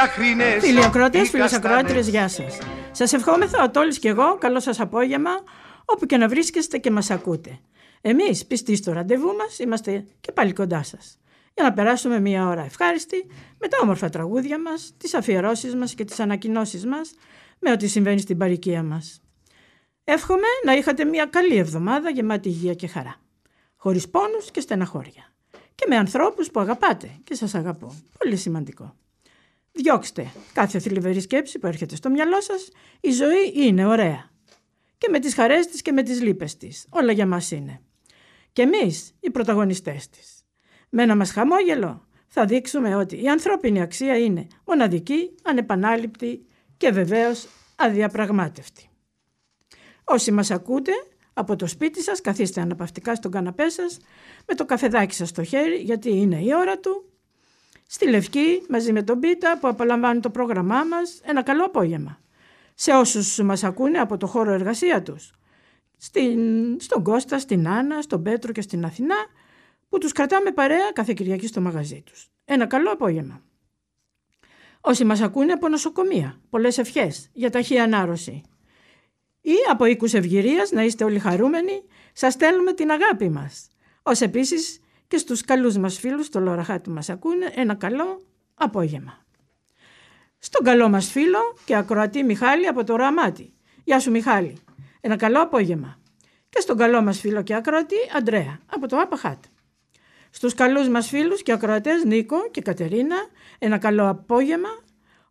Μελαχρινές Φίλοι ακρότες, φίλες ακροάτρες, γεια σας. Σας ευχόμεθα ο Τόλης και εγώ, καλό σας απόγευμα, όπου και να βρίσκεστε και μας ακούτε. Εμείς, πιστοί στο ραντεβού μας, είμαστε και πάλι κοντά σας. Για να περάσουμε μία ώρα ευχάριστη με τα όμορφα τραγούδια μας, τις αφιερώσεις μας και τις ανακοινώσεις μας με ό,τι συμβαίνει στην παροικία μας. Εύχομαι να είχατε μία καλή εβδομάδα γεμάτη υγεία και χαρά. Χωρίς πόνους και στεναχώρια και με ανθρώπους που αγαπάτε και σας αγαπώ. Πολύ σημαντικό. Διώξτε κάθε θλιβερή σκέψη που έρχεται στο μυαλό σας. Η ζωή είναι ωραία. Και με τις χαρές της και με τις λύπες της. Όλα για μας είναι. Και εμείς οι πρωταγωνιστές της. Με ένα μας χαμόγελο θα δείξουμε ότι η ανθρώπινη αξία είναι μοναδική, ανεπανάληπτη και βεβαίως αδιαπραγμάτευτη. Όσοι μας ακούτε από το σπίτι σας, καθίστε αναπαυτικά στον καναπέ σας, με το καφεδάκι σας στο χέρι, γιατί είναι η ώρα του. Στη Λευκή, μαζί με τον Πίτα που απολαμβάνει το πρόγραμμά μας, ένα καλό απόγευμα. Σε όσους μας ακούνε από το χώρο εργασία τους. Στην, στον Κώστα, στην Άννα, στον Πέτρο και στην Αθηνά, που τους κρατάμε παρέα κάθε Κυριακή στο μαγαζί τους. Ένα καλό απόγευμα. Όσοι μας ακούνε από νοσοκομεία, πολλές ευχές για ταχύ ανάρρωση ή από οίκους ευγυρίας να είστε όλοι χαρούμενοι, σας στέλνουμε την αγάπη μας. Ως επίσης και στους καλούς μας φίλους, το Λοραχάτι που μας ακούνε, ένα καλό απόγευμα. Στον καλό μας φίλο και ακροατή Μιχάλη από το Ραμάτι. Γεια σου Μιχάλη. Ένα καλό απόγευμα. Και στον καλό μας φίλο και ακροατή Αντρέα από το Απαχάτ. Στους καλούς μας φίλους και ακροατές Νίκο και Κατερίνα ένα καλό απόγευμα,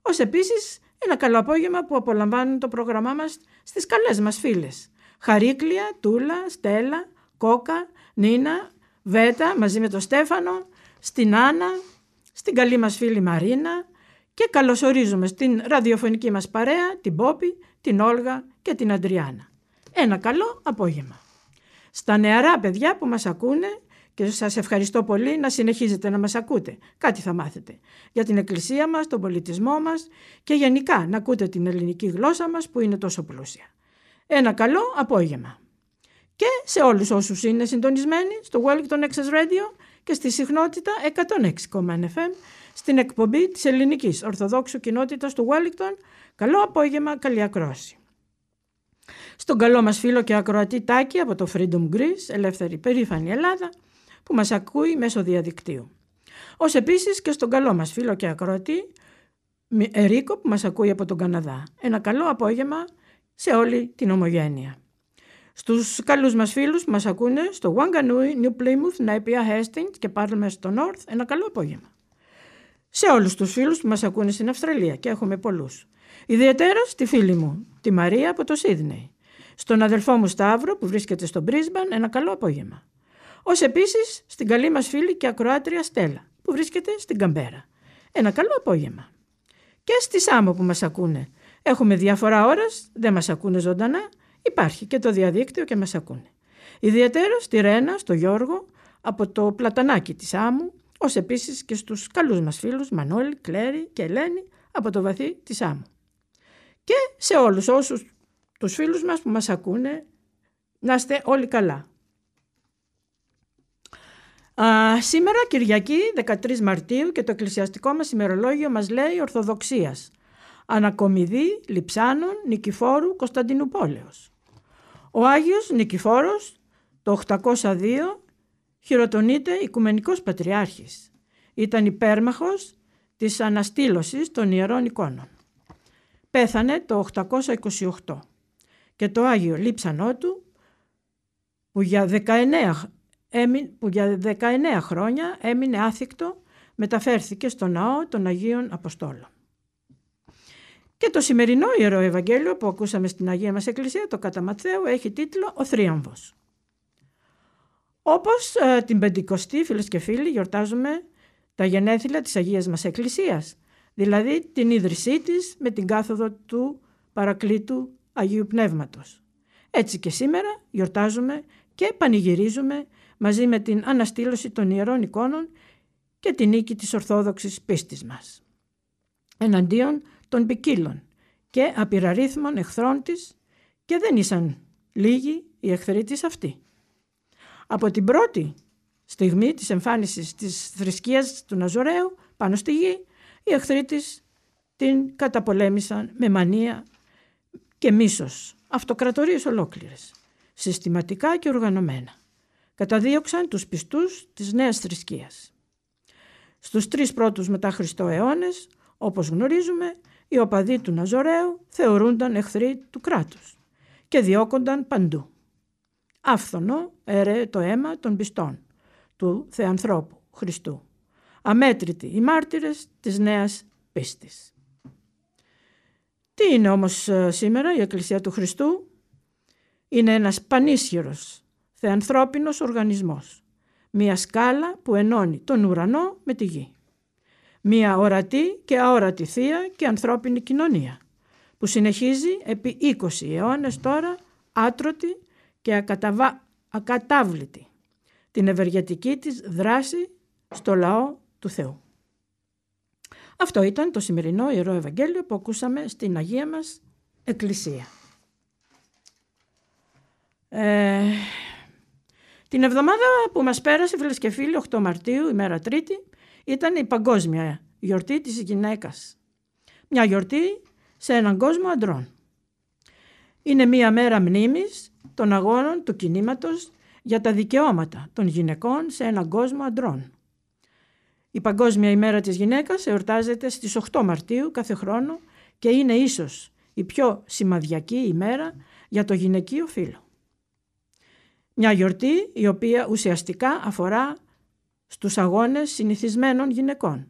ως επίσης ένα καλό απόγευμα που απολαμβάνουν το πρόγραμμά μας στις καλές μας φίλες. Χαρίκλια, Τούλα, Στέλλα, Κόκα, Νίνα, Βέτα μαζί με τον Στέφανο, στην Άννα, στην καλή μας φίλη Μαρίνα και καλωσορίζουμε στην ραδιοφωνική μας παρέα την Πόπη, την Όλγα και την Αντριάνα. Ένα καλό απόγευμα. Στα νεαρά παιδιά που μας ακούνε και σας ευχαριστώ πολύ να συνεχίζετε να μας ακούτε. Κάτι θα μάθετε. Για την εκκλησία μας, τον πολιτισμό μας και γενικά να ακούτε την ελληνική γλώσσα μας που είναι τόσο πλούσια. Ένα καλό απόγευμα. Και σε όλους όσους είναι συντονισμένοι στο Wellington Access Radio και στη συχνότητα 106,1 FM στην εκπομπή της ελληνικής Ορθοδόξου Κοινότητας του Wellington. Καλό απόγευμα, καλή ακρόαση. Στον καλό μας φίλο και ακροατή Τάκη από το Freedom Greece, ελεύθερη περήφανη Ελλάδα, που μας ακούει μέσω διαδικτύου. Ως επίσης και στον καλό μας φίλο και ακροατή Ερίκο που μας ακούει από τον Καναδά. Ένα καλό απόγευμα σε όλη την ομογένεια. Στους καλούς μας φίλους που μας ακούνε στο Wanganui, New Plymouth, Napier, Hastings και πάλι στο North, ένα καλό απόγευμα. Σε όλους τους φίλους που μας ακούνε στην Αυστραλία και έχουμε πολλούς. Ιδιαίτερα στη φίλη μου, τη Μαρία από το Σίδνεϊ. Στον αδελφό μου Σταύρο που βρίσκεται στο Brisbane, ένα καλό απόγευμα. Ω επίσης στην καλή μας φίλη και ακροάτρια Στέλλα, που βρίσκεται στην Καμπέρα. Ένα καλό απόγευμα. Και στη Σάμο που μας ακούνε. Έχουμε διαφορά ώρας, δεν μας ακούνε ζωντανά, υπάρχει και το διαδίκτυο και μας ακούνε. Ιδιαίτερα στη Ρένα, στο Γιώργο, από το πλατανάκι της Άμμου, ως επίσης και στους καλούς μας φίλους Μανώλη, Κλέρι και Ελένη από το βαθύ της Άμμου. Και σε όλους όσους τους φίλους μας που μας ακούνε, να είστε όλοι καλά. Α, σήμερα Κυριακή 13 Μαρτίου και το εκκλησιαστικό μας ημερολόγιο μας λέει Ορθοδοξίας. Ανακομιδή Λιψάνων Νικηφόρου Κωνσταντινούπολεως. Ο Άγιος Νικηφόρος το 802 χειροτονείται Οικουμενικός Πατριάρχης. Ήταν υπέρμαχος της αναστήλωσης των Ιερών Εικόνων. Πέθανε το 828 και το Άγιο Λείψανό του που για 19 που για 19 χρόνια έμεινε άθικτο, μεταφέρθηκε στο ναό των Αγίων Αποστόλων. Και το σημερινό Ιερό Ευαγγέλιο που ακούσαμε στην Αγία μας Εκκλησία, το κατά Ματθαίου, έχει τίτλο «Ο Θρίαμβος». Όπως ε, την Πεντηκοστή, φίλες και φίλοι, γιορτάζουμε τα γενέθλια της Αγίας μας Εκκλησίας, δηλαδή την ίδρυσή της με την κάθοδο του Παρακλήτου Αγίου Πνεύματος. Έτσι και σήμερα γιορτάζουμε και πανηγυρίζουμε μαζί με την αναστήλωση των Ιερών εικόνων και την νίκη της Ορθόδοξης πίστης μας. Εναντίον των ποικίλων και απειραρίθμων εχθρών της και δεν ήσαν λίγοι οι εχθροί της αυτοί. Από την πρώτη στιγμή της εμφάνισης της θρησκείας του Ναζωραίου πάνω στη γη, οι εχθροί της την καταπολέμησαν με μανία και μίσος, αυτοκρατορίες ολόκληρες, συστηματικά και οργανωμένα. Καταδίωξαν τους πιστούς της νέας θρησκείας. Στους τρεις πρώτους μετά Χριστό αιώνες, όπως γνωρίζουμε, οι οπαδοί του Ναζωραίου θεωρούνταν εχθροί του κράτους και διώκονταν παντού. Άφθονο έρεε το αίμα των πιστών του Θεανθρώπου Χριστού. Αμέτρητοι οι μάρτυρες της νέας πίστης. Τι είναι όμως ε, σήμερα η Εκκλησία του Χριστού; Είναι ένας πανίσχυρος θεανθρώπινος οργανισμός. Μία σκάλα που ενώνει τον ουρανό με τη γη. Μία ορατή και αόρατη θεία και ανθρώπινη κοινωνία που συνεχίζει επί 20 αιώνες τώρα άτρωτη και ακαταβα... ακατάβλητη την ευεργετική της δράση στο λαό του Θεού. Αυτό ήταν το σημερινό Ιερό Ευαγγέλιο που ακούσαμε στην Αγία μας Εκκλησία. Ε, την εβδομάδα που μας πέρασε, φίλες και φίλοι, 8 Μαρτίου, ημέρα Τρίτη, ήταν η παγκόσμια γιορτή της γυναίκας. Μια γιορτή σε έναν κόσμο αντρών. Είναι μια μέρα μνήμης των αγώνων του κινήματος για τα δικαιώματα των γυναικών σε έναν κόσμο αντρών. Η Παγκόσμια ημέρα της γυναίκας εορτάζεται στις 8 Μαρτίου κάθε χρόνο και είναι ίσως η πιο σημαδιακή ημέρα για το γυναικείο φύλλο. Μια γιορτή η οποία ουσιαστικά αφορά στους αγώνες συνηθισμένων γυναικών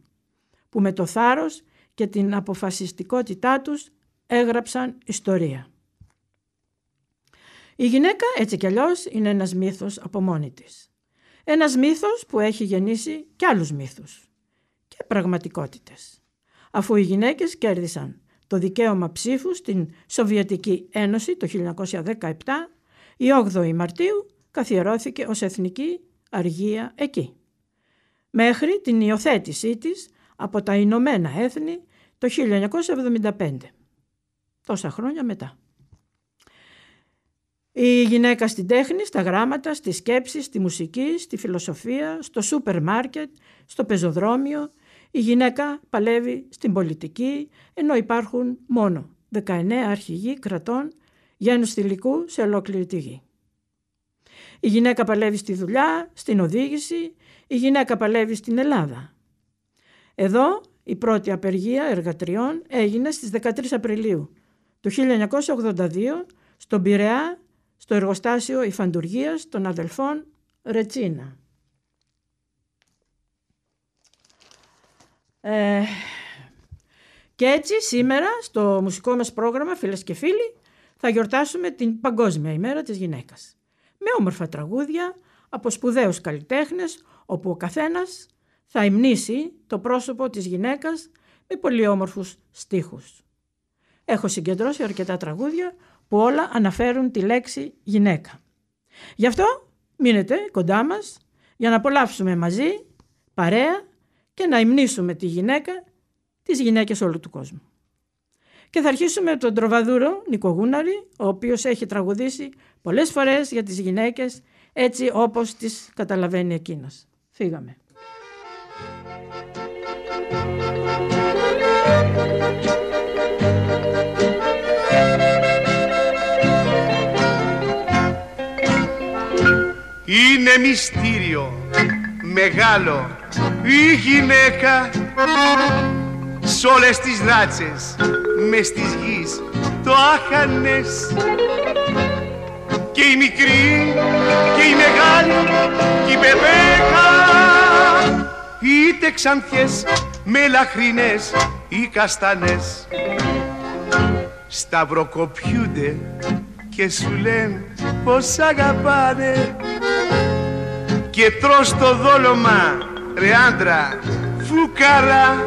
που με το θάρρος και την αποφασιστικότητά τους έγραψαν ιστορία. Η γυναίκα έτσι κι αλλιώς είναι ένας μύθος από μόνη της. Ένας μύθος που έχει γεννήσει κι άλλους μύθους και πραγματικότητες. Αφού οι γυναίκες κέρδισαν το δικαίωμα ψήφου στην Σοβιετική Ένωση το 1917, η 8η Μαρτίου καθιερώθηκε ως εθνική αργία εκεί. Μέχρι την υιοθέτησή της από τα Ηνωμένα Έθνη το 1975. Τόσα χρόνια μετά. Η γυναίκα στην τέχνη, στα γράμματα, στη σκέψη, στη μουσική, στη φιλοσοφία, στο σούπερ μάρκετ, στο πεζοδρόμιο. Η γυναίκα παλεύει στην πολιτική, ενώ υπάρχουν μόνο 19 αρχηγοί κρατών γένους θηλυκού σε ολόκληρη τη γη. Η γυναίκα παλεύει στη δουλειά, στην οδήγηση, η γυναίκα παλεύει στην Ελλάδα. Εδώ η πρώτη απεργία εργατριών έγινε στις 13 Απριλίου του 1982 στον Πειραιά στο εργοστάσιο υφαντουργίας των αδελφών Ρετσίνα. Ε, και έτσι σήμερα στο μουσικό μας πρόγραμμα φίλες και φίλοι θα γιορτάσουμε την Παγκόσμια ημέρα της γυναίκας. Με όμορφα τραγούδια από σπουδαίους καλλιτέχνες όπου ο καθένας θα υμνήσει το πρόσωπο της γυναίκας με πολύ όμορφους στίχους. Έχω συγκεντρώσει αρκετά τραγούδια που όλα αναφέρουν τη λέξη γυναίκα. Γι' αυτό μείνετε κοντά μας για να απολαύσουμε μαζί, παρέα και να υμνήσουμε τη γυναίκα, τις γυναίκες όλου του κόσμου. Και θα αρχίσουμε με τον τροβαδούρο Νικογούναρη, ο οποίος έχει τραγουδήσει πολλές φορές για τις γυναίκες έτσι όπως τις καταλαβαίνει εκείνος. Φύγαμε. Είναι μυστήριο μεγάλο η γυναίκα Σ' όλες τις ράτσες μες στις γης το άχανες Και η μικρή και η μεγάλη και η μπεβέκα Είτε ξανθιές μελαχρινές ή καστανές. Σταυροκοπιούνται και σου λένε πως αγαπάνε. Και τρως το δόλωμα ρε άντρα φουκαρά.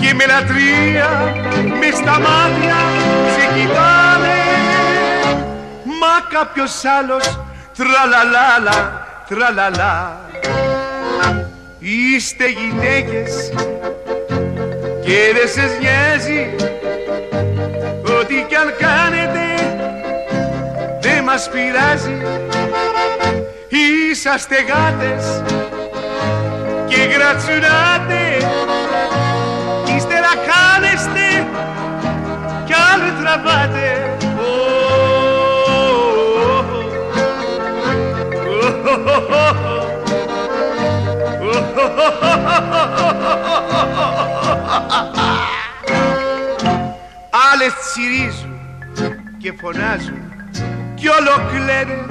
Και με λατρεία με στα μάτια σε κοιτάνε. Μα κάποιος άλλος τραλαλάλα τραλαλά είστε γυναίκες και δεν σε νοιάζει ό,τι κι αν κάνετε δεν μας πειράζει είσαστε γάτες και γρατσουνάτε κι ύστερα χάνεστε κι άλλο τραβάτε Άλλες τσιρίζουν και φωνάζουν κι όλο κλαίνε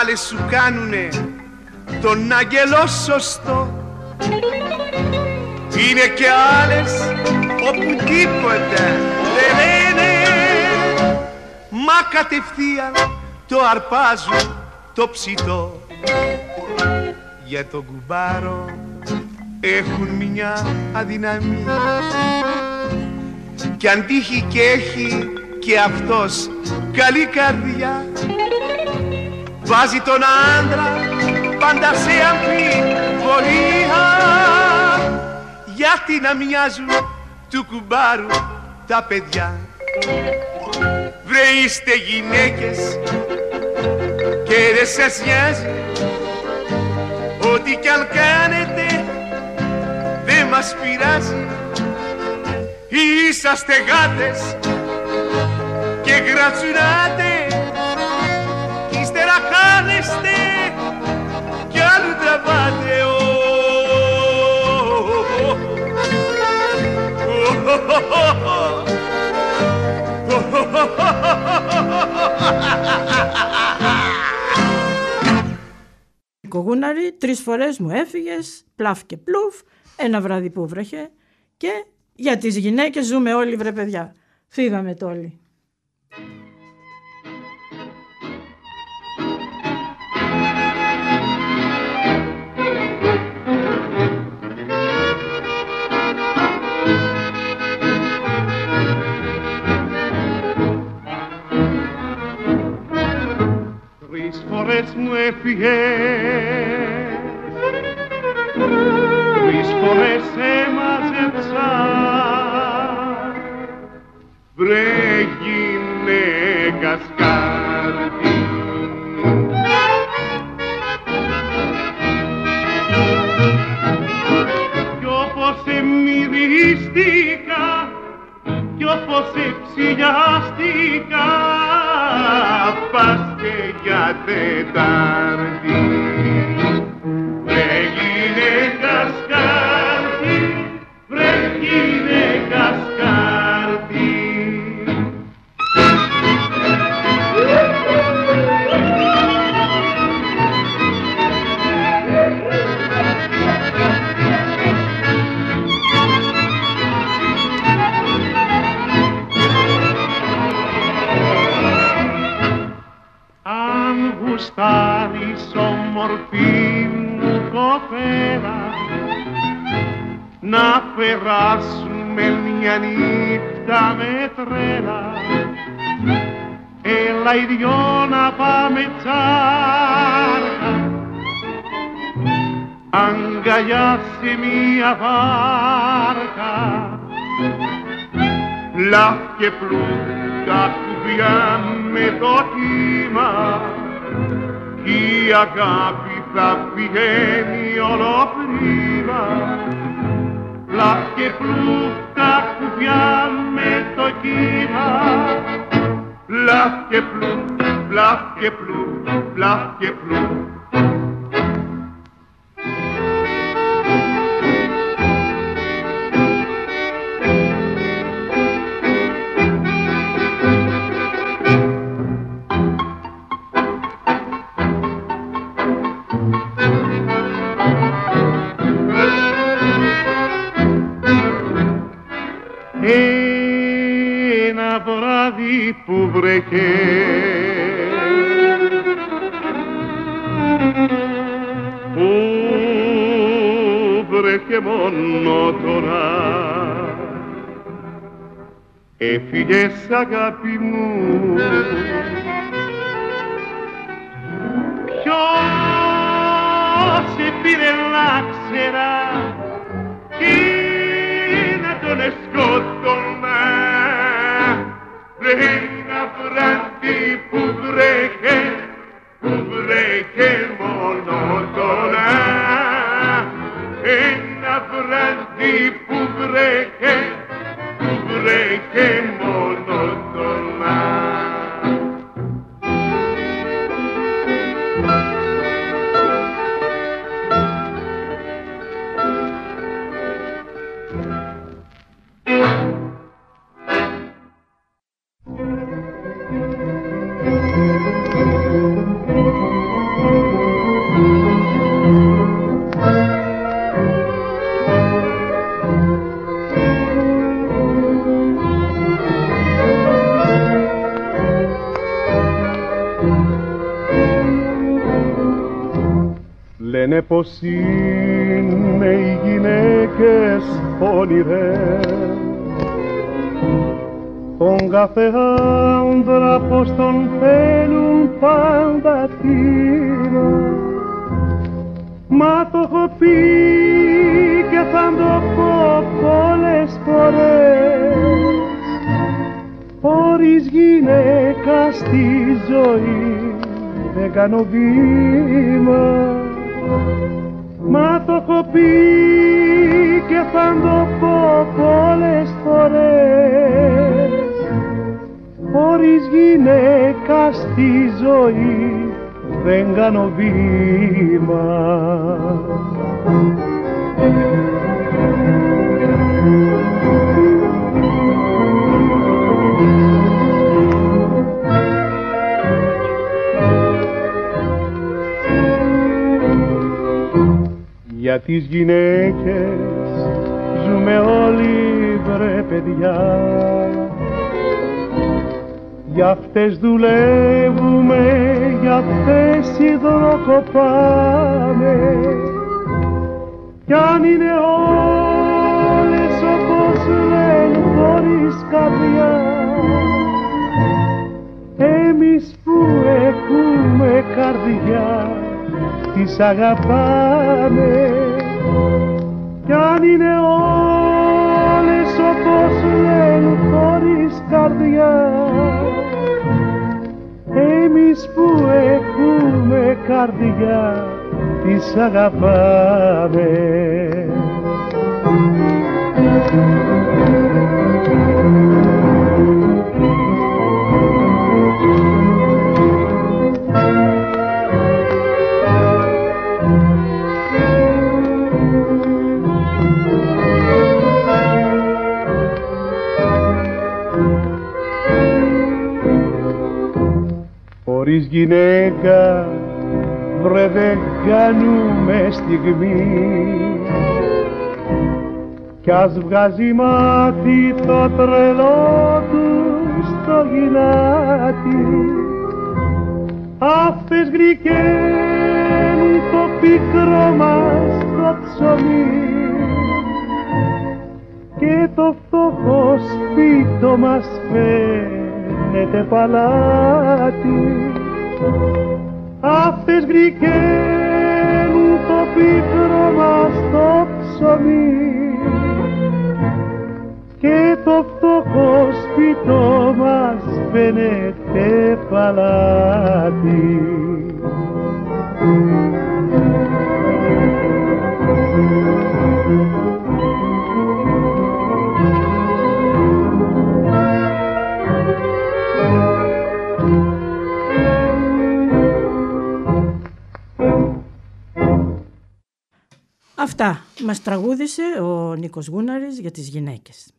Άλλες σου κάνουνε τον άγγελο σωστό. Είναι και άλλες όπου τίποτα δεν λένε. Μα κατευθείαν το αρπάζουν το ψητό Για τον κουμπάρο. Έχουν μια αδυναμία. Κι αν τύχει και έχει και αυτός καλή καρδιά Βάζει τον άντρα πάντα σε αμφιβολία Γιατί να μοιάζουν του κουμπάρου τα παιδιά; Βρε είστε γυναίκες και δεν σας νοιάζει Ό,τι κι αν κάνετε δεν μας πειράζει Είσαστε γάτες και γρατσουνάτε κι ύστερα χάνεστε κι άλλου τραβάτε Κογούναρη, τρεις φορές μου έφυγες, πλάφ και πλούφ, ένα βράδυ που βρέχε και για τις γυναίκες ζούμε όλοι βρε παιδιά. Φύγαμε το όλοι. Τρεις φορές μου έφυγες. Τρεις φορές έμαζεψα. Βρε γυναίκας lugar. Αγκαλιά σε μια βάρκα Λαφ και πλούτα κουβιά με το κύμα κι η αγάπη θα πηγαίνει ολοπρίμα Λαφ και πλούτα κουβιά με το κύμα Λαφ και πλούτ, λαφ και πλούτ, λαφ και πλούτ ένα βράδυ που βρέχε. Που βρέχε μονότονα έφυγες αγάπη μου. Ποιος σε πήρε λάξερα και να τον σκότωμα ένα βράδυ που βρέχε που βρέχε μονότονα ένα βράδυ που βρέχε που βρέχε μονότονα πως είναι οι γυναίκες όνειρες. Τον κάθε άντρα πως τον θέλουν πάντα τύρα Μα το έχω πει και θα το πω πολλές φορές. Χωρίς γυναίκα στη ζωή δεν κάνω βήμα Μα το έχω πει και θα το πω πολλές φορές. Χωρίς γυναίκα στη ζωή δεν κάνω βήμα Για τις γυναίκες ζούμε όλοι βρε παιδιά. Για αυτές δουλεύουμε, για αυτές υδροκοπάμε Κι αν είναι όλες όπως λένε χωρίς καρδιά Εμείς που έχουμε καρδιά τις αγαπάμε. Κι αν είναι όλες όπως λένε χωρίς καρδιά εμείς που έχουμε καρδιά τις αγαπάμε Χωρίς γυναίκα βρε δεν κάνουμε στιγμή. Κι ας βγάζει μάτι το τρελό του στο γυνάτι αυτές γλυκαίνουν το πικρό μας το ψωμί. Και το φτωχό σπίτο μας φαίνεται παλάτι αυτές γλυκαίνουν το πικρό μας το ψωμί. Και το φτωχό σπίτο μας φαίνεται παλάτι Αυτά μας τραγούδισε ο Νίκος Γούναρης για τις γυναίκες.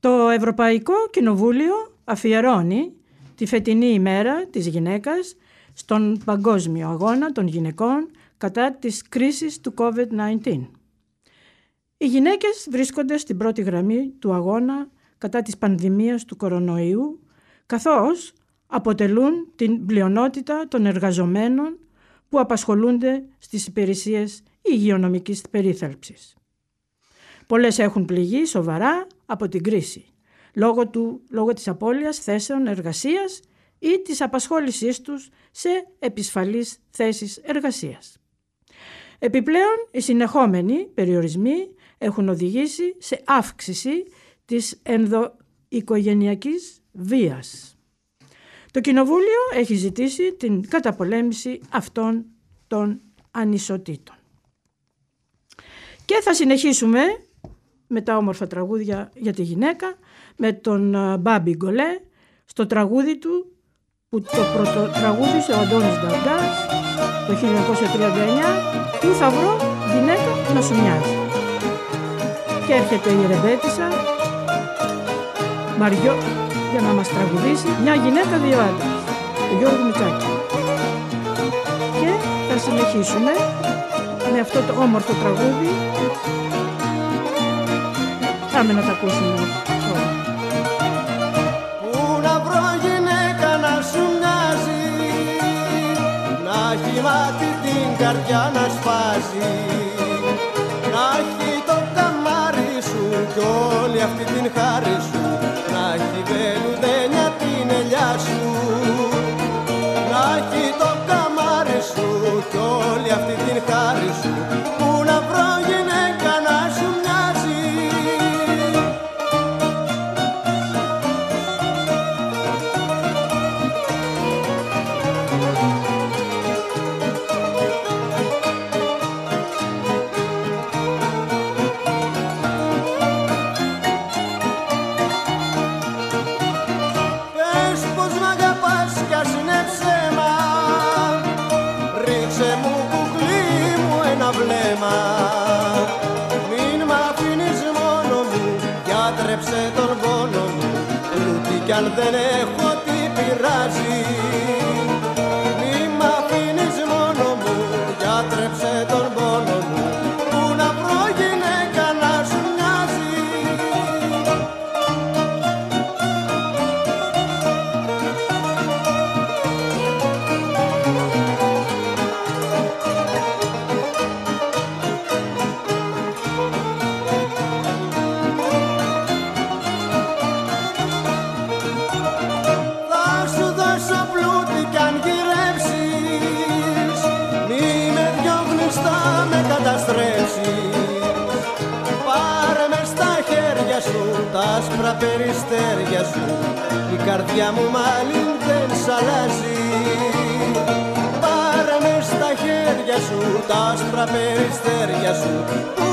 Το Ευρωπαϊκό Κοινοβούλιο αφιερώνει τη φετινή ημέρα της γυναίκας στον παγκόσμιο αγώνα των γυναικών κατά της κρίσης του COVID-19. Οι γυναίκες βρίσκονται στην πρώτη γραμμή του αγώνα κατά της πανδημίας του κορονοϊού, καθώς αποτελούν την πλειονότητα των εργαζομένων που απασχολούνται στις υπηρεσίες υγειονομικής περίθαλψης. Πολλές έχουν πληγεί σοβαρά από την κρίση, λόγω, του, λόγω της απώλειας θέσεων εργασίας ή της απασχόλησής τους σε επισφαλείς θέσεις εργασίας. Επιπλέον, οι συνεχόμενοι περιορισμοί έχουν οδηγήσει σε αύξηση της ενδοοικογενειακής βίας. Το Κοινοβούλιο έχει ζητήσει την καταπολέμηση αυτών των ανισοτήτων. Και θα συνεχίσουμε με τα όμορφα τραγούδια για τη γυναίκα, με τον ε, Μπάμπι Γκολέ, στο τραγούδι του που το πρώτο τραγούδισε ο Αντώνης Νταντάς το 1939 «Πού θα βρω γυναίκα να σου μοιάζει». Και έρχεται η Ρεμπέτησα Μαριό για να μας τραγουδήσει μια γυναίκα δύο άντρες, το Γιώργος Μητσάκης. Και θα συνεχίσουμε με αυτό το όμορφο τραγούδι. Πάμε να τα ακούσουμε τώρα. Πού να βρω γυναίκα να σου μοιάζει Να έχει μάτι την καρδιά να σπάζει Να έχει το καμάρι σου κι όλη αυτή την χάρη σου Να έχει βελουδένια την ελιά σου αυτή την χάρη σου τα άσπρα περιστέρια σου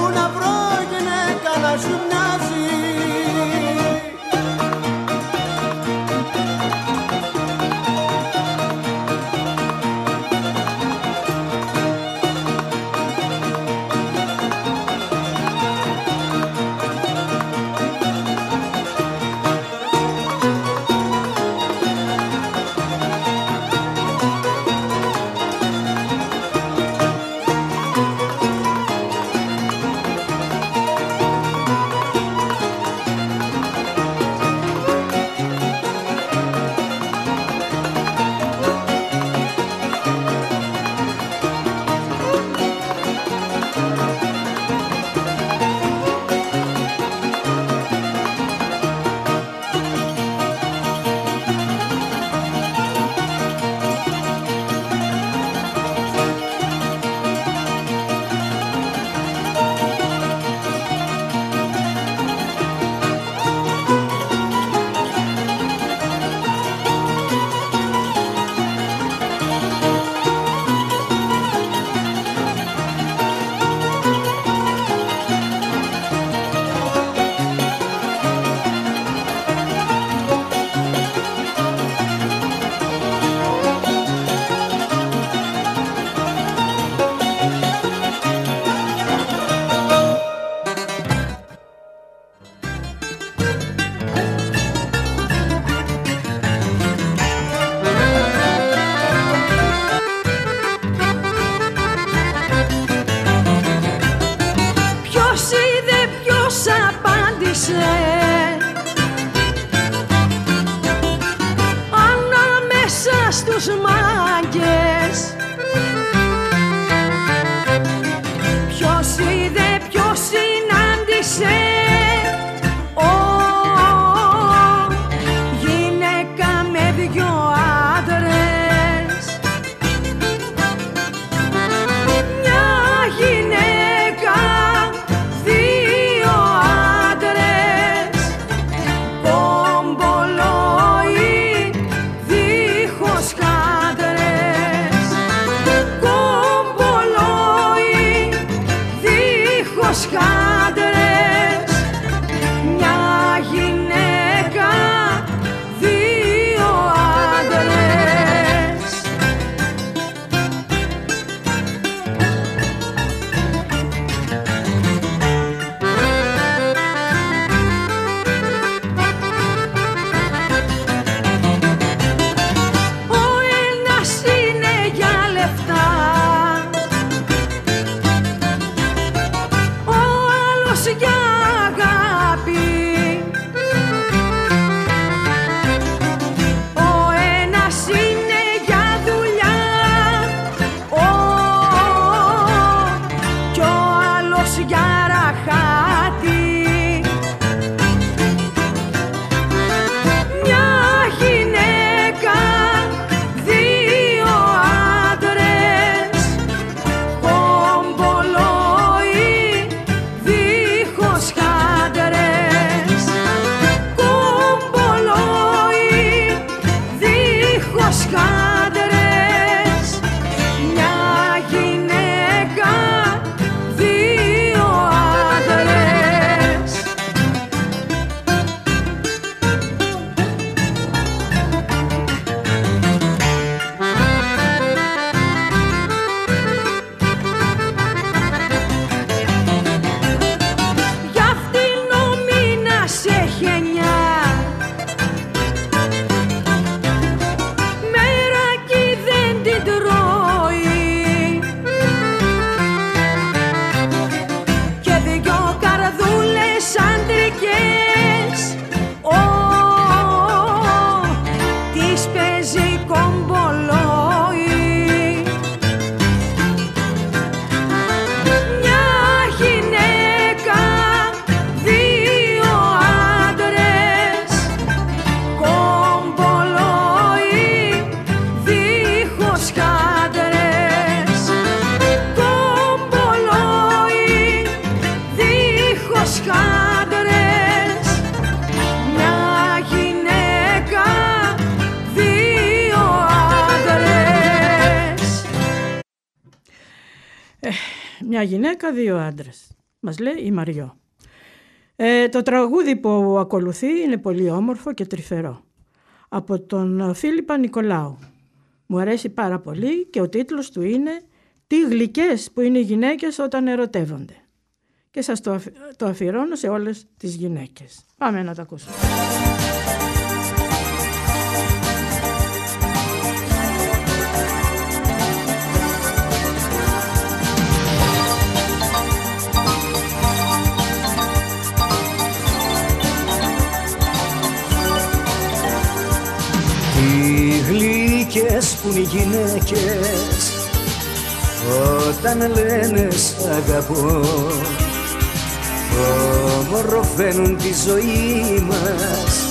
άλλος για Μια γυναίκα, δύο άντρες. Μας λέει η Μαριό. Ε, το τραγούδι που ακολουθεί είναι πολύ όμορφο και τρυφερό. Από τον Φίλιππα Νικολάου. Μου αρέσει πάρα πολύ και ο τίτλος του είναι «Τι γλυκές που είναι οι γυναίκες όταν ερωτεύονται». Και σας το, αφι- το αφιερώνω σε όλες τις γυναίκες. Πάμε να το ακούσουμε. Γλυκές που είναι οι γυναίκες. Όταν λένε σ' αγαπώ ομορφαίνουν τη ζωή μας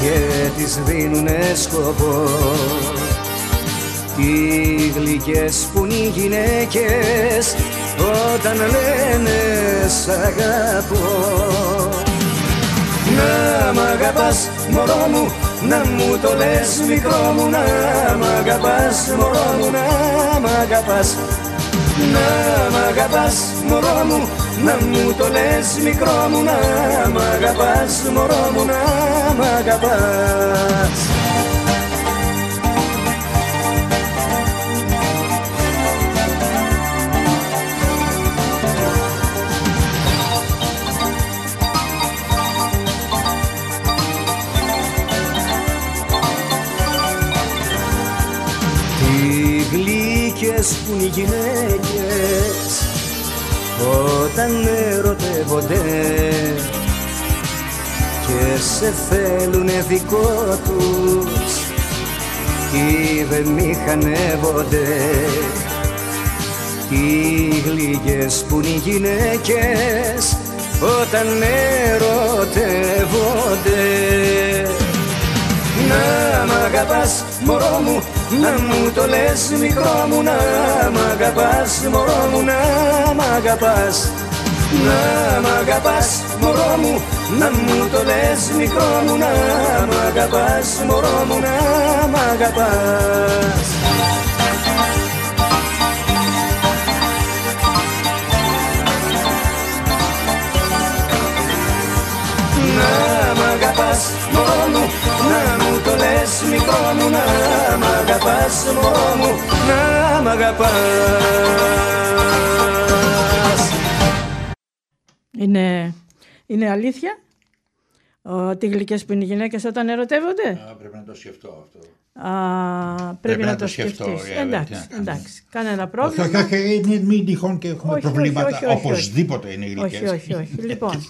και τις δίνουνε σκοπό. Τι γλυκές που είναι οι γυναίκες όταν λένε σ' αγαπώ. Να μ' αγαπάς μωρό μου να μου το λες μικρό μου να μ' αγαπάς μωρό μου να μ' αγαπάς. Να μ' αγαπάς μωρό μου να μου το λες μικρό μου να μ' αγαπάς μωρό μου να μ' αγαπάς γλυκές που είναι οι γυναίκες όταν ερωτεύονται και σε θέλουνε δικό τους Κι δεν μηχανεύονται. Οι γλυκές που είναι οι γυναίκες όταν ερωτεύονται. Να μ' αγαπάς μωρό μου, να μου το λες μικρό μου Να μ' αγαπάς μωρό μου, να μ' αγαπάς. Να μ' αγαπάς μωρό μου, να μου το λες μικρό μου Να μ' αγαπάς μωρό μου, να μ' αγαπάς. Να μ' αγαπάς μωρό μου Να μου το λες μικρό μου Να μ' αγαπάς μωρό μου Να μ' αγαπάς Είναι, είναι αλήθεια ότι οι γλυκές που είναι οι γυναίκες όταν ερωτεύονται; Α, πρέπει να το σκεφτώ αυτό. Α, πρέπει, να, το σκεφτείς. ε, εντάξει, τι να κάνω. εντάξει. Κανένα Όχι, πρόβλημα. όχι, όχι, είναι μην τυχόν και έχουμε Όχι, όχι, προβλήματα. όχι, όχι, όχι. Οπωσδήποτε είναι γλυκές. Όχι, όχι, όχι. λοιπόν,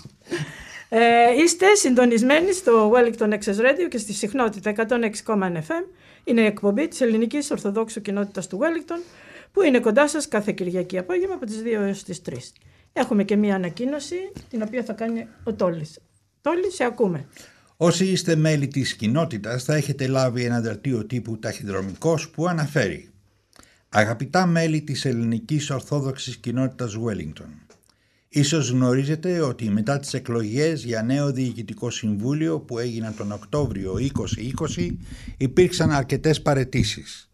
ε, είστε συντονισμένοι στο Wellington Access Radio και στη συχνότητα 106,1 FM. Είναι η εκπομπή της ελληνικής ορθοδόξου κοινότητας του Wellington που είναι κοντά σας κάθε Κυριακή απόγευμα από τις 2 έως τις 3. Έχουμε και μία ανακοίνωση την οποία θα κάνει ο Τόλης. Τόλη, σε ακούμε. Όσοι είστε μέλη της κοινότητας θα έχετε λάβει ένα δελτίο τύπου ταχυδρομικός που αναφέρει Αγαπητά μέλη της ελληνικής ορθόδοξης κοινότητας Wellington Ίσως γνωρίζετε ότι μετά τις εκλογές για νέο διοικητικό συμβούλιο που έγιναν τον Οκτώβριο 2020 υπήρξαν αρκετές παρετήσεις.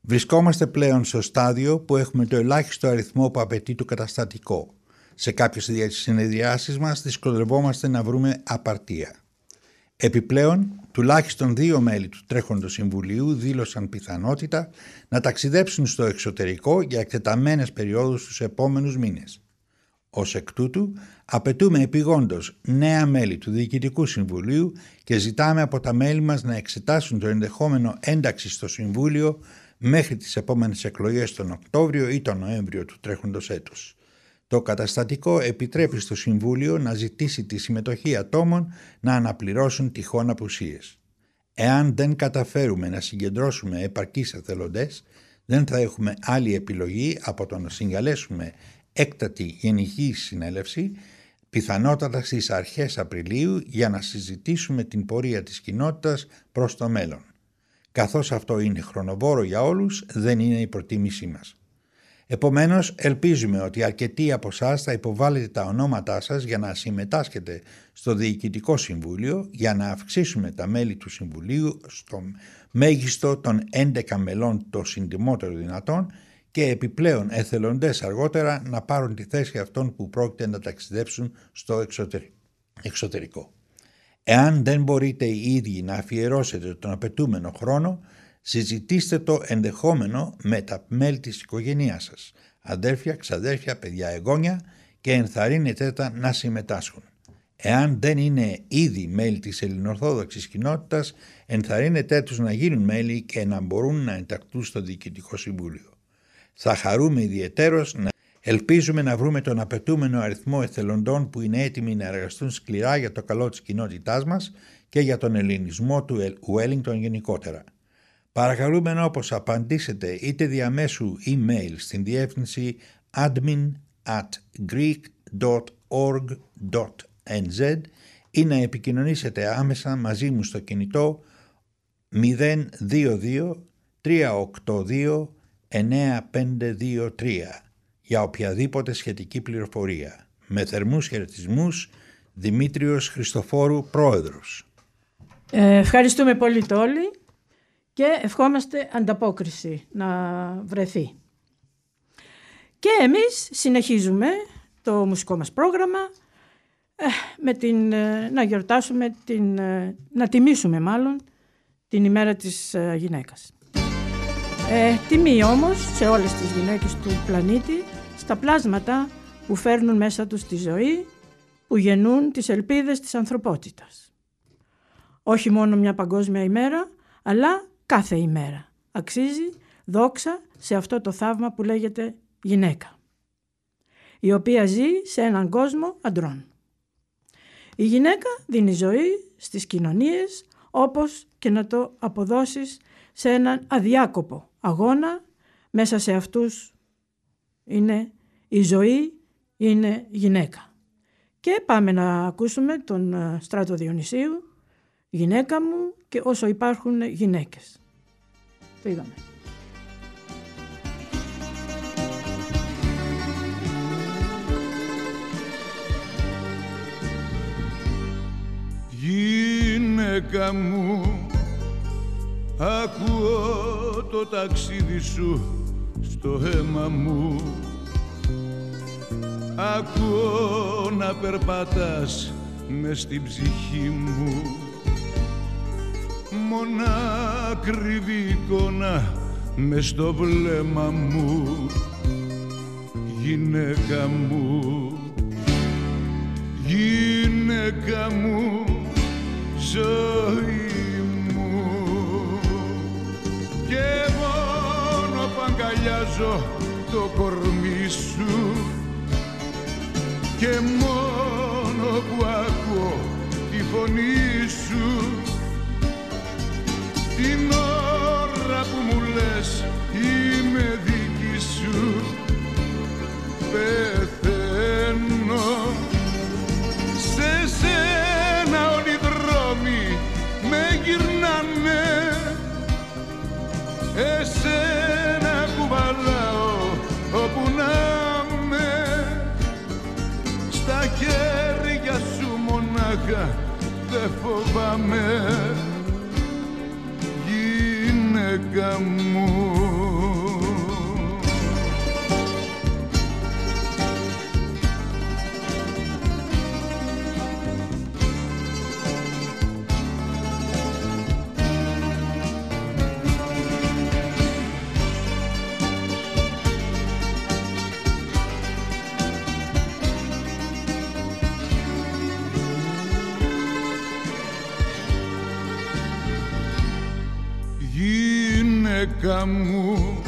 Βρισκόμαστε πλέον στο στάδιο που έχουμε το ελάχιστο αριθμό που απαιτεί το καταστατικό. Σε κάποιες συνεδριάσεις μας δυσκολευόμαστε να βρούμε απαρτία. Επιπλέον, τουλάχιστον δύο μέλη του τρέχοντος συμβουλίου δήλωσαν πιθανότητα να ταξιδέψουν στο εξωτερικό για εκτεταμένες περιόδους τους επόμενους μήνες. Ως εκ τούτου, απαιτούμε επιγόντως νέα μέλη του Διοικητικού Συμβουλίου και ζητάμε από τα μέλη μας να εξετάσουν το ενδεχόμενο ένταξη στο Συμβούλιο μέχρι τις επόμενες εκλογές τον Οκτώβριο ή τον Νοέμβριο του τρέχοντος έτους. Το καταστατικό επιτρέπει στο Συμβούλιο να ζητήσει τη συμμετοχή ατόμων να αναπληρώσουν τυχόν απουσίες. Εάν δεν καταφέρουμε να συγκεντρώσουμε επαρκείς εθελοντές, δεν θα έχουμε άλλη επιλογή από το να συγκαλέσουμε έκτατη γενική συνέλευση, πιθανότατα στις αρχές Απριλίου για να συζητήσουμε την πορεία της κοινότητας προς το μέλλον. Καθώς αυτό είναι χρονοβόρο για όλους, δεν είναι η προτίμησή μας. Επομένως, ελπίζουμε ότι αρκετοί από εσάς θα υποβάλλετε τα ονόματά σας για να συμμετάσχετε στο Διοικητικό Συμβούλιο για να αυξήσουμε τα μέλη του Συμβουλίου στο μέγιστο των 11 μελών το συντημότερο δυνατόν και επιπλέον εθελοντές αργότερα να πάρουν τη θέση αυτών που πρόκειται να ταξιδέψουν στο εξωτερι- εξωτερικό. Εάν δεν μπορείτε οι ίδιοι να αφιερώσετε τον απαιτούμενο χρόνο, συζητήστε το ενδεχόμενο με τα μέλη της οικογένειάς σας, αδέρφια, ξαδέρφια, παιδιά, εγγόνια και ενθαρρύνετε τα να συμμετάσχουν. Εάν δεν είναι ήδη μέλη της ελληνορθόδοξης κοινότητας, ενθαρρύνετε τους να γίνουν μέλη και να μπορούν να ενταχθούν στο Διοικητικό Συμβούλιο. Θα χαρούμε ιδιαιτέρως να ελπίζουμε να βρούμε τον απαιτούμενο αριθμό εθελοντών που είναι έτοιμοι να εργαστούν σκληρά για το καλό της κοινότητάς μας και για τον ελληνισμό του Wellington γενικότερα. Παρακαλούμε όπως απαντήσετε είτε διαμέσου email στην διεύθυνση admin at greek.org.nz ή να επικοινωνήσετε άμεσα μαζί μου στο κινητό 022 382 9523 για οποιαδήποτε σχετική πληροφορία. Με θερμούς χαιρετισμούς, Δημήτριος Χριστοφόρου, Πρόεδρος. Ε, ευχαριστούμε πολύ Τόλη και ευχόμαστε ανταπόκριση να βρεθεί. Και εμείς συνεχίζουμε το μουσικό μας πρόγραμμα ε, με την, ε, να γιορτάσουμε, την, ε, να τιμήσουμε μάλλον την ημέρα της ε, γυναίκας. Ε, τιμή όμως σε όλες τις γυναίκες του πλανήτη στα πλάσματα που φέρνουν μέσα τους τη ζωή, που γεννούν τις ελπίδες της ανθρωπότητας. Όχι μόνο μια παγκόσμια ημέρα, αλλά κάθε ημέρα. Αξίζει δόξα σε αυτό το θαύμα που λέγεται γυναίκα, η οποία ζει σε έναν κόσμο αντρών. Η γυναίκα δίνει ζωή στις κοινωνίες όπως και να το αποδώσεις σε έναν αδιάκοπο αγώνα. Μέσα σε αυτούς είναι η ζωή, είναι γυναίκα. Και πάμε να ακούσουμε τον ε, Στράτο Διονυσίου, γυναίκα μου και όσο υπάρχουν γυναίκες. Το είδαμε. Γυναίκα μου Ακούω το ταξίδι σου στο αίμα μου. Ακούω να περπατάς με στην ψυχή μου. Μονάκριβη εικόνα μες στο βλέμμα μου. Γυναίκα μου Γυναίκα μου ζωή και μόνο που αγκαλιάζω το κορμί σου. Και μόνο που ακούω τη φωνή σου. Την ώρα που μου λες είμαι δική σου εσένα κουβαλάω όπου να με στα χέρια σου μονάχα δεν φοβάμαι. Γυναίκα μου γυναίκα μου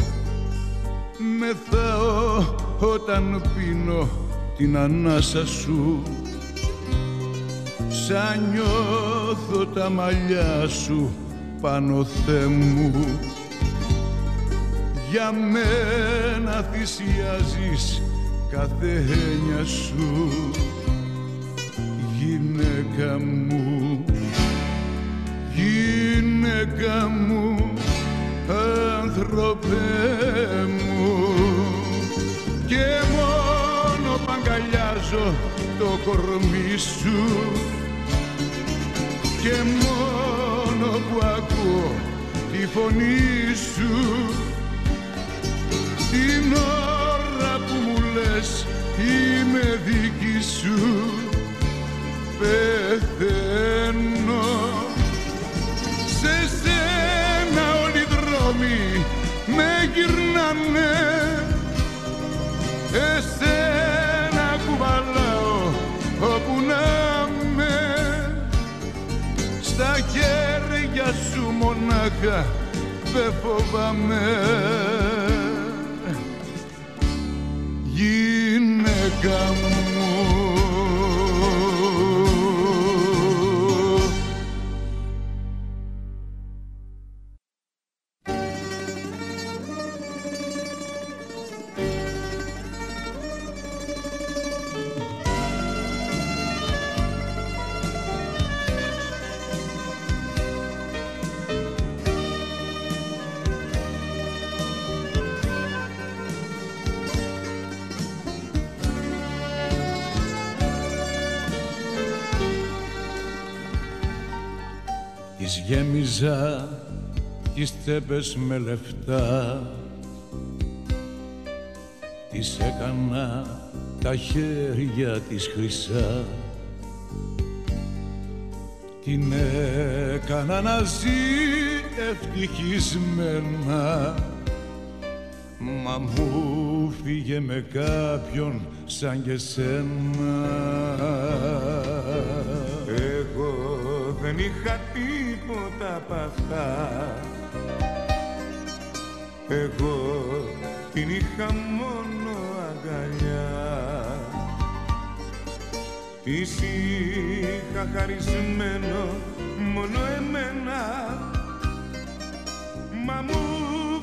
μεθάω όταν πίνω την ανάσα σου σαν νιώθω τα μαλλιά σου πάνω Θεέ μου. Για μένα θυσιάζεις κάθε έννοια σου γυναίκα μου γυναίκα μου άνθρωπε μου και μόνο που αγκαλιάζω το κορμί σου και μόνο που ακούω τη φωνή σου την ώρα που μου λες είμαι δική σου πεθαίνω γυρνάνε. Εσένα κουβαλάω όπου να με στα χέρια σου μονάχα δεν φοβάμαι. Γυναίκα μου Τις γέμιζα τις τσέπες με λεφτά. Τις έκανα τα χέρια της χρυσά. Την έκανα να ζει ευτυχισμένα. Μα μου φύγε με κάποιον σαν και σένα. Εγώ δεν είχα τίποτα τα παχά εγώ την είχα μόνο αγκαλιά. Της είχα χαρισμένο μόνο εμένα. Μα μου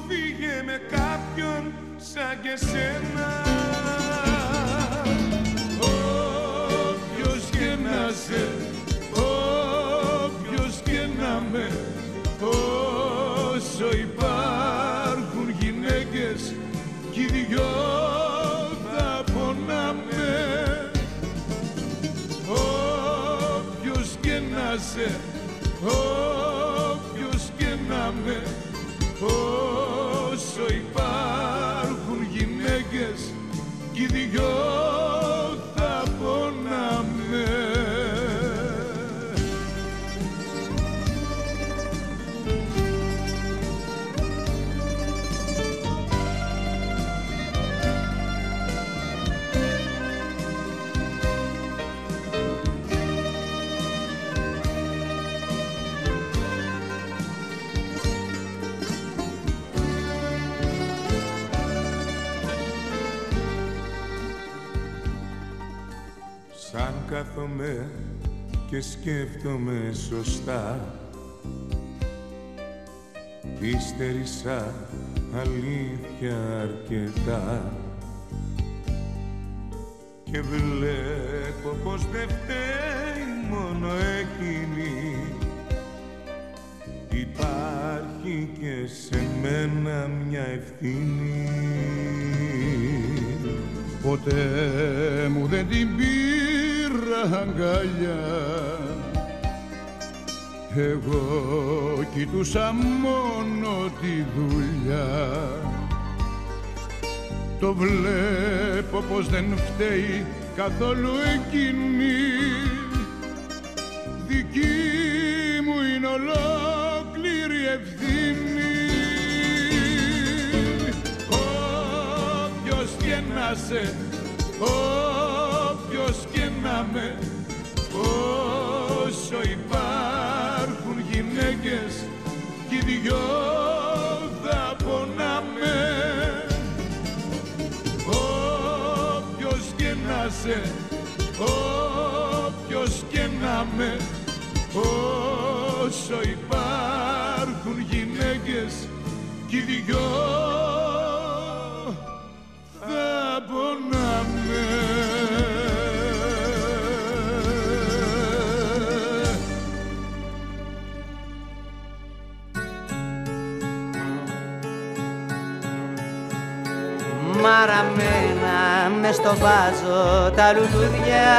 φύγε με κάποιον σαν και σένα. Σαν κάθομαι και σκέφτομαι σωστά. Ύστερησα αλήθεια αρκετά. Και βλέπω πως δεν φταίει μόνο εκείνη Υπάρχει και σε μένα μια ευθύνη. Ποτέ μου δεν την πήρα αγκαλιά. Εγώ κοιτούσα μόνο τη δουλειά. Το βλέπω πως δεν φταίει καθόλου εκείνη. Δική μου είναι ολόκληρη ευθύνη. Όποιος και να σε, όποιος και να με Όσο υπάρχουν γυναίκες κι οι δυο θα πονάμε. Όποιος και να σε, όποιος και να με Όσο υπάρχουν γυναίκες κι οι δυο Μαραμένα με στο βάζο τα λουλούδια.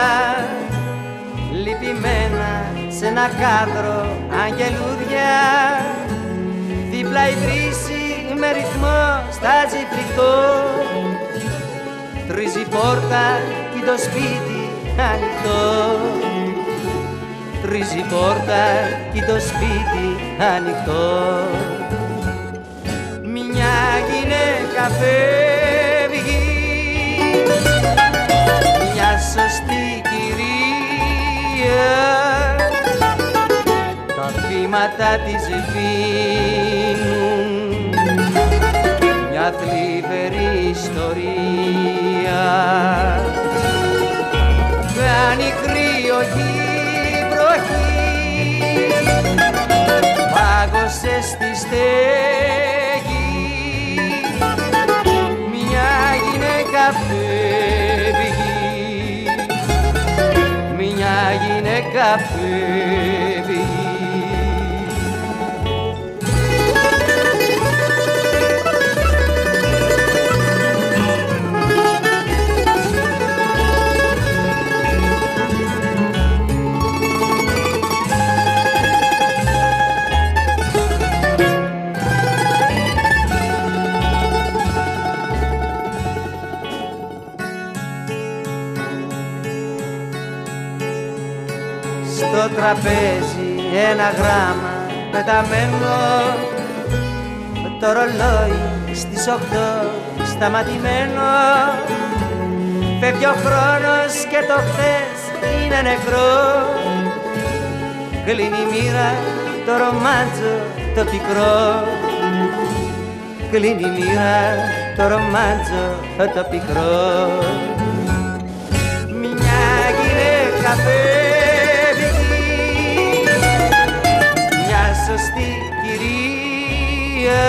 Λυπημένα σε ένα κάδρο αγγελούδια. Δίπλα η βρύση με ρυθμό στάζει φρικτό Τρίζει πόρτα και το σπίτι ανοιχτό. Τρίζει πόρτα και το σπίτι ανοιχτό. Μια γυναίκα φεύγει κυρία Τα βήματα της βίνουν Μια θλιβερή ιστορία. Κάνει κρύο η βροχή. Πάγωσες στη στέγη. Μια γυναίκα φεύγει γυναίκα φεύγει τραπέζι ένα γράμμα πεταμένο. Το ρολόι στις οχτώ σταματημένο. Φεύγει ο χρόνος και το χθες είναι νεκρό. Κλείνει η μοίρα το ρομάτζο το πικρό. Κλείνει η μοίρα το ρομάτζο το πικρό. Μια γυναίκα φεύγει σωστή κυρία.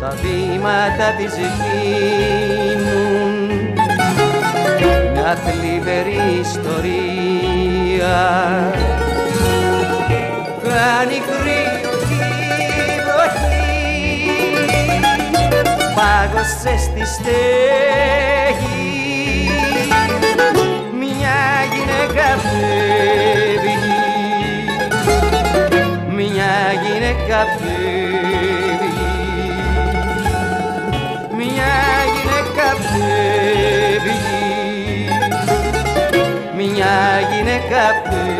Τα βήματα στρώματα της γίνουν μια θλιβερή ιστορία. Κάνει κρύο η βροχή πάγωσε στη στέγη. Μια γυναίκα φεύγει γυναίκα φεύγει μια γυναίκα φεύγει μια γυναίκα φεύγει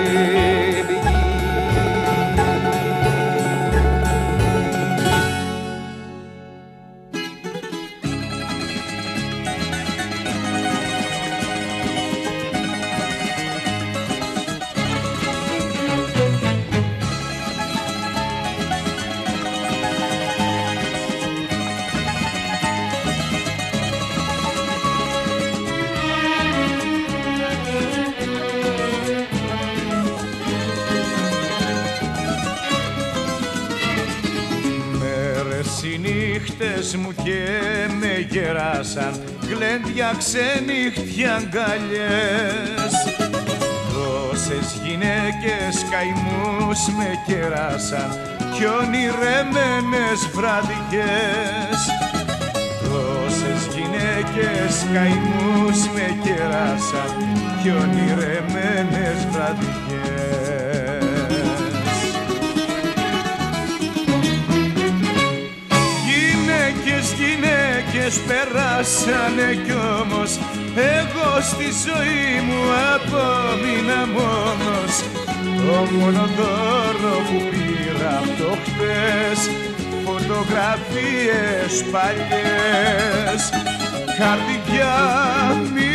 γεράσαν γλέντια ξενύχτια αγκαλιές. Τόσες γυναίκες καημούς με κεράσαν κι ονειρεμένες βραδιές. Τόσες γυναίκες καημούς με κεράσαν κι ονειρεμένες βραδιές γυναίκες περάσανε κι όμως εγώ στη ζωή μου απόμεινα μόνος. Το μόνο δώρο που πήρα από το χτες φωτογραφίες παλιές. Καρδιά μην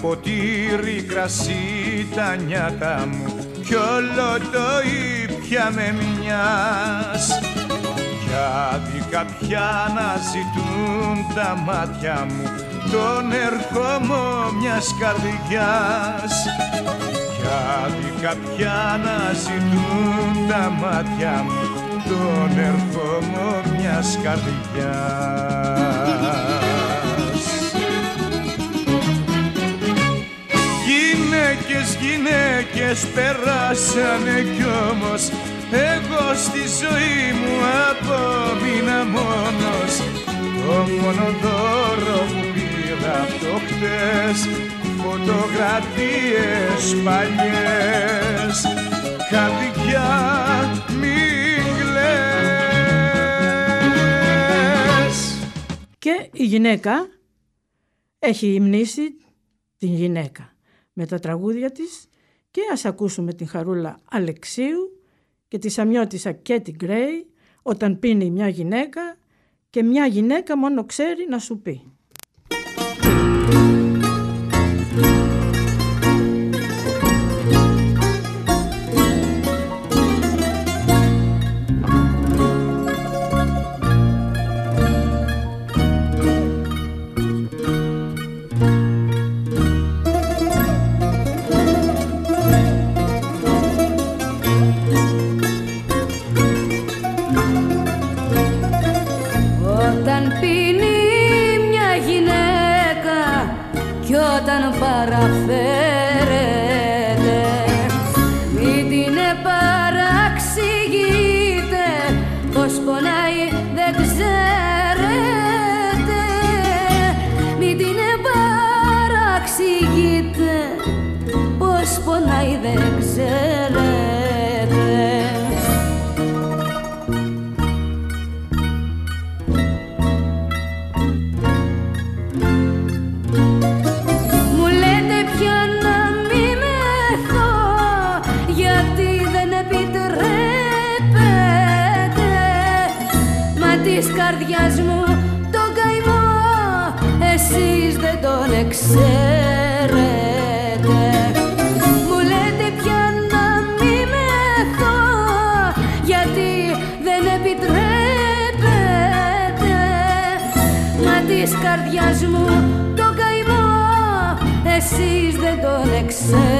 ποτήρι κρασί τα νιάτα μου. Κι όλο το ήπια με μιας. Κι άδικα πια να ζητούν τα μάτια μου. Τον ερχομό μιας καρδιάς. Κι άδικα πια να ζητούν τα μάτια μου. Τον ερχομό μιας καρδιάς Γυναίκες, γυναίκες περάσανε κι όμως. Εγώ στη ζωή μου απόμεινα μόνος. Το μόνο δώρο που πήρα από το χτες φωτογραφίες παλιές. Καρδιά μην κλαις Και η γυναίκα έχει υμνήσει την γυναίκα με τα τραγούδια της και ας ακούσουμε την Χαρούλα Αλεξίου και τη Σαμιώτισσα Κέτι Γκρέι όταν πίνει μια γυναίκα και μια γυναίκα μόνο ξέρει να σου πει. Ξέρετε. Μου λέτε πια να μη μεθώ γιατί δεν επιτρέπετε Μα της καρδιάς μου το καημό εσείς δεν τον ξέρετε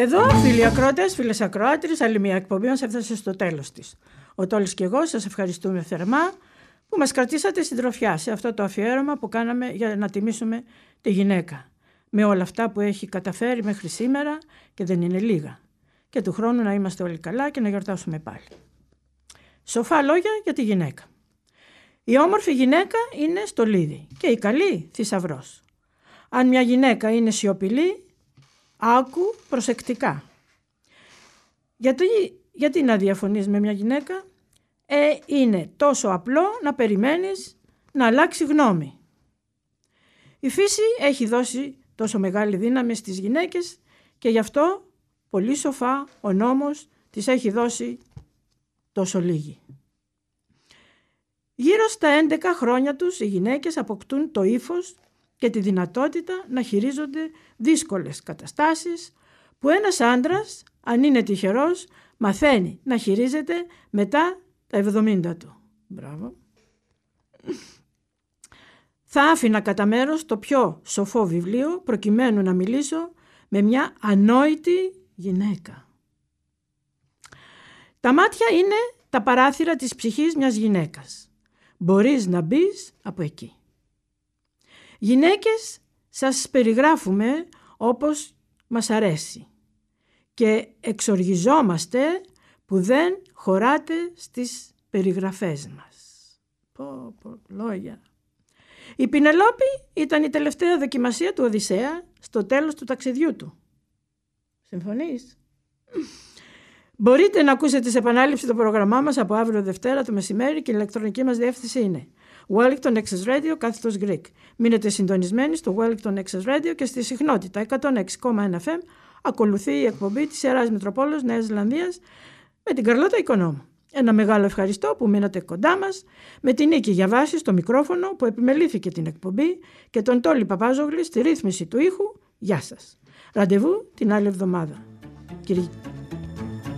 Εδώ, φίλοι ακρότες, φίλες ακροάτρε, άλλη μια εκπομπή μας έφτασε στο τέλος της. Ο Τόλης και εγώ σας ευχαριστούμε θερμά που μας κρατήσατε στην τροφιά σε αυτό το αφιέρωμα που κάναμε για να τιμήσουμε τη γυναίκα. Με όλα αυτά που έχει καταφέρει μέχρι σήμερα και δεν είναι λίγα. Και του χρόνου να είμαστε όλοι καλά και να γιορτάσουμε πάλι. Σοφά λόγια για τη γυναίκα. Η όμορφη γυναίκα είναι στολίδι και η καλή θησαυρός. Αν μια γυναίκα είναι σιωπηλή, άκου προσεκτικά. Γιατί, γιατί να διαφωνείς με μια γυναίκα, ε, είναι τόσο απλό να περιμένεις να αλλάξει γνώμη. Η φύση έχει δώσει τόσο μεγάλη δύναμη στις γυναίκες και γι' αυτό πολύ σοφά ο νόμος της έχει δώσει τόσο λίγη. Γύρω στα 11 χρόνια τους οι γυναίκες αποκτούν το ύφος και τη δυνατότητα να χειρίζονται δύσκολες καταστάσεις που ένας άντρας, αν είναι τυχερός, μαθαίνει να χειρίζεται μετά τα 70 του. Μπράβο. Θα άφηνα κατά μέρος το πιο σοφό βιβλίο προκειμένου να μιλήσω με μια ανόητη γυναίκα. Τα μάτια είναι τα παράθυρα της ψυχής μιας γυναίκας. Μπορείς να μπεις από εκεί. Γυναίκες σας περιγράφουμε όπως μας αρέσει και εξοργιζόμαστε που δεν χωράτε στις περιγραφές μας. Πω, πω, λόγια. Η Πινελόπη ήταν η τελευταία δοκιμασία του Οδυσσέα στο τέλος του ταξιδιού του. Συμφωνείς; Μπορείτε να ακούσετε σε επανάληψη το πρόγραμμά μας από αύριο Δευτέρα το μεσημέρι και η ηλεκτρονική μας διεύθυνση είναι Wellington Access Radio κάθετος Greek. Μείνετε συντονισμένοι στο Wellington Access Radio και στη συχνότητα 106,1 FM ακολουθεί η εκπομπή της Ιεράς Μητροπόλεως Νέας Ζηλανδίας με την Καρλώτα Οικονόμου. Ένα μεγάλο ευχαριστώ που μείνατε κοντά μας με την Νίκη Γιαβάση στο μικρόφωνο που επιμελήθηκε την εκπομπή και τον Τόλι Παπάζογλη στη ρύθμιση του ήχου. Γεια σας. Ραντεβού την άλλη εβδομάδα.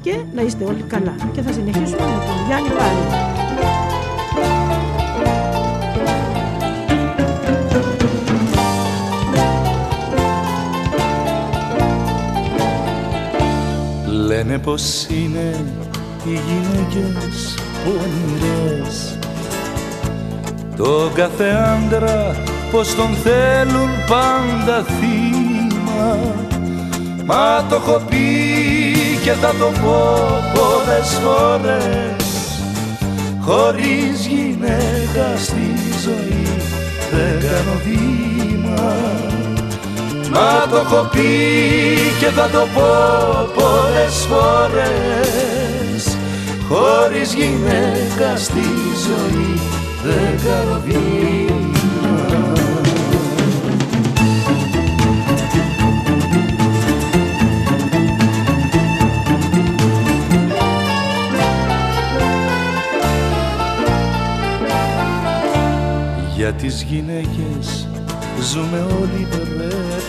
Και να είστε όλοι καλά. Και θα συνεχίσουμε με τον Γιάννη Πάλι. Λένε πως είναι οι γυναίκες πονηρές Το κάθε άντρα πως τον θέλουν πάντα θύμα. Μα το έχω πει και θα το πω πολλές φορές. Χωρίς γυναίκα στη ζωή δεν κάνω βήμα Μα το έχω πει και θα το πω πολλές φορές. Χωρίς γυναίκα στη ζωή δεν κάνω Για τις γυναίκες ζούμε όλοι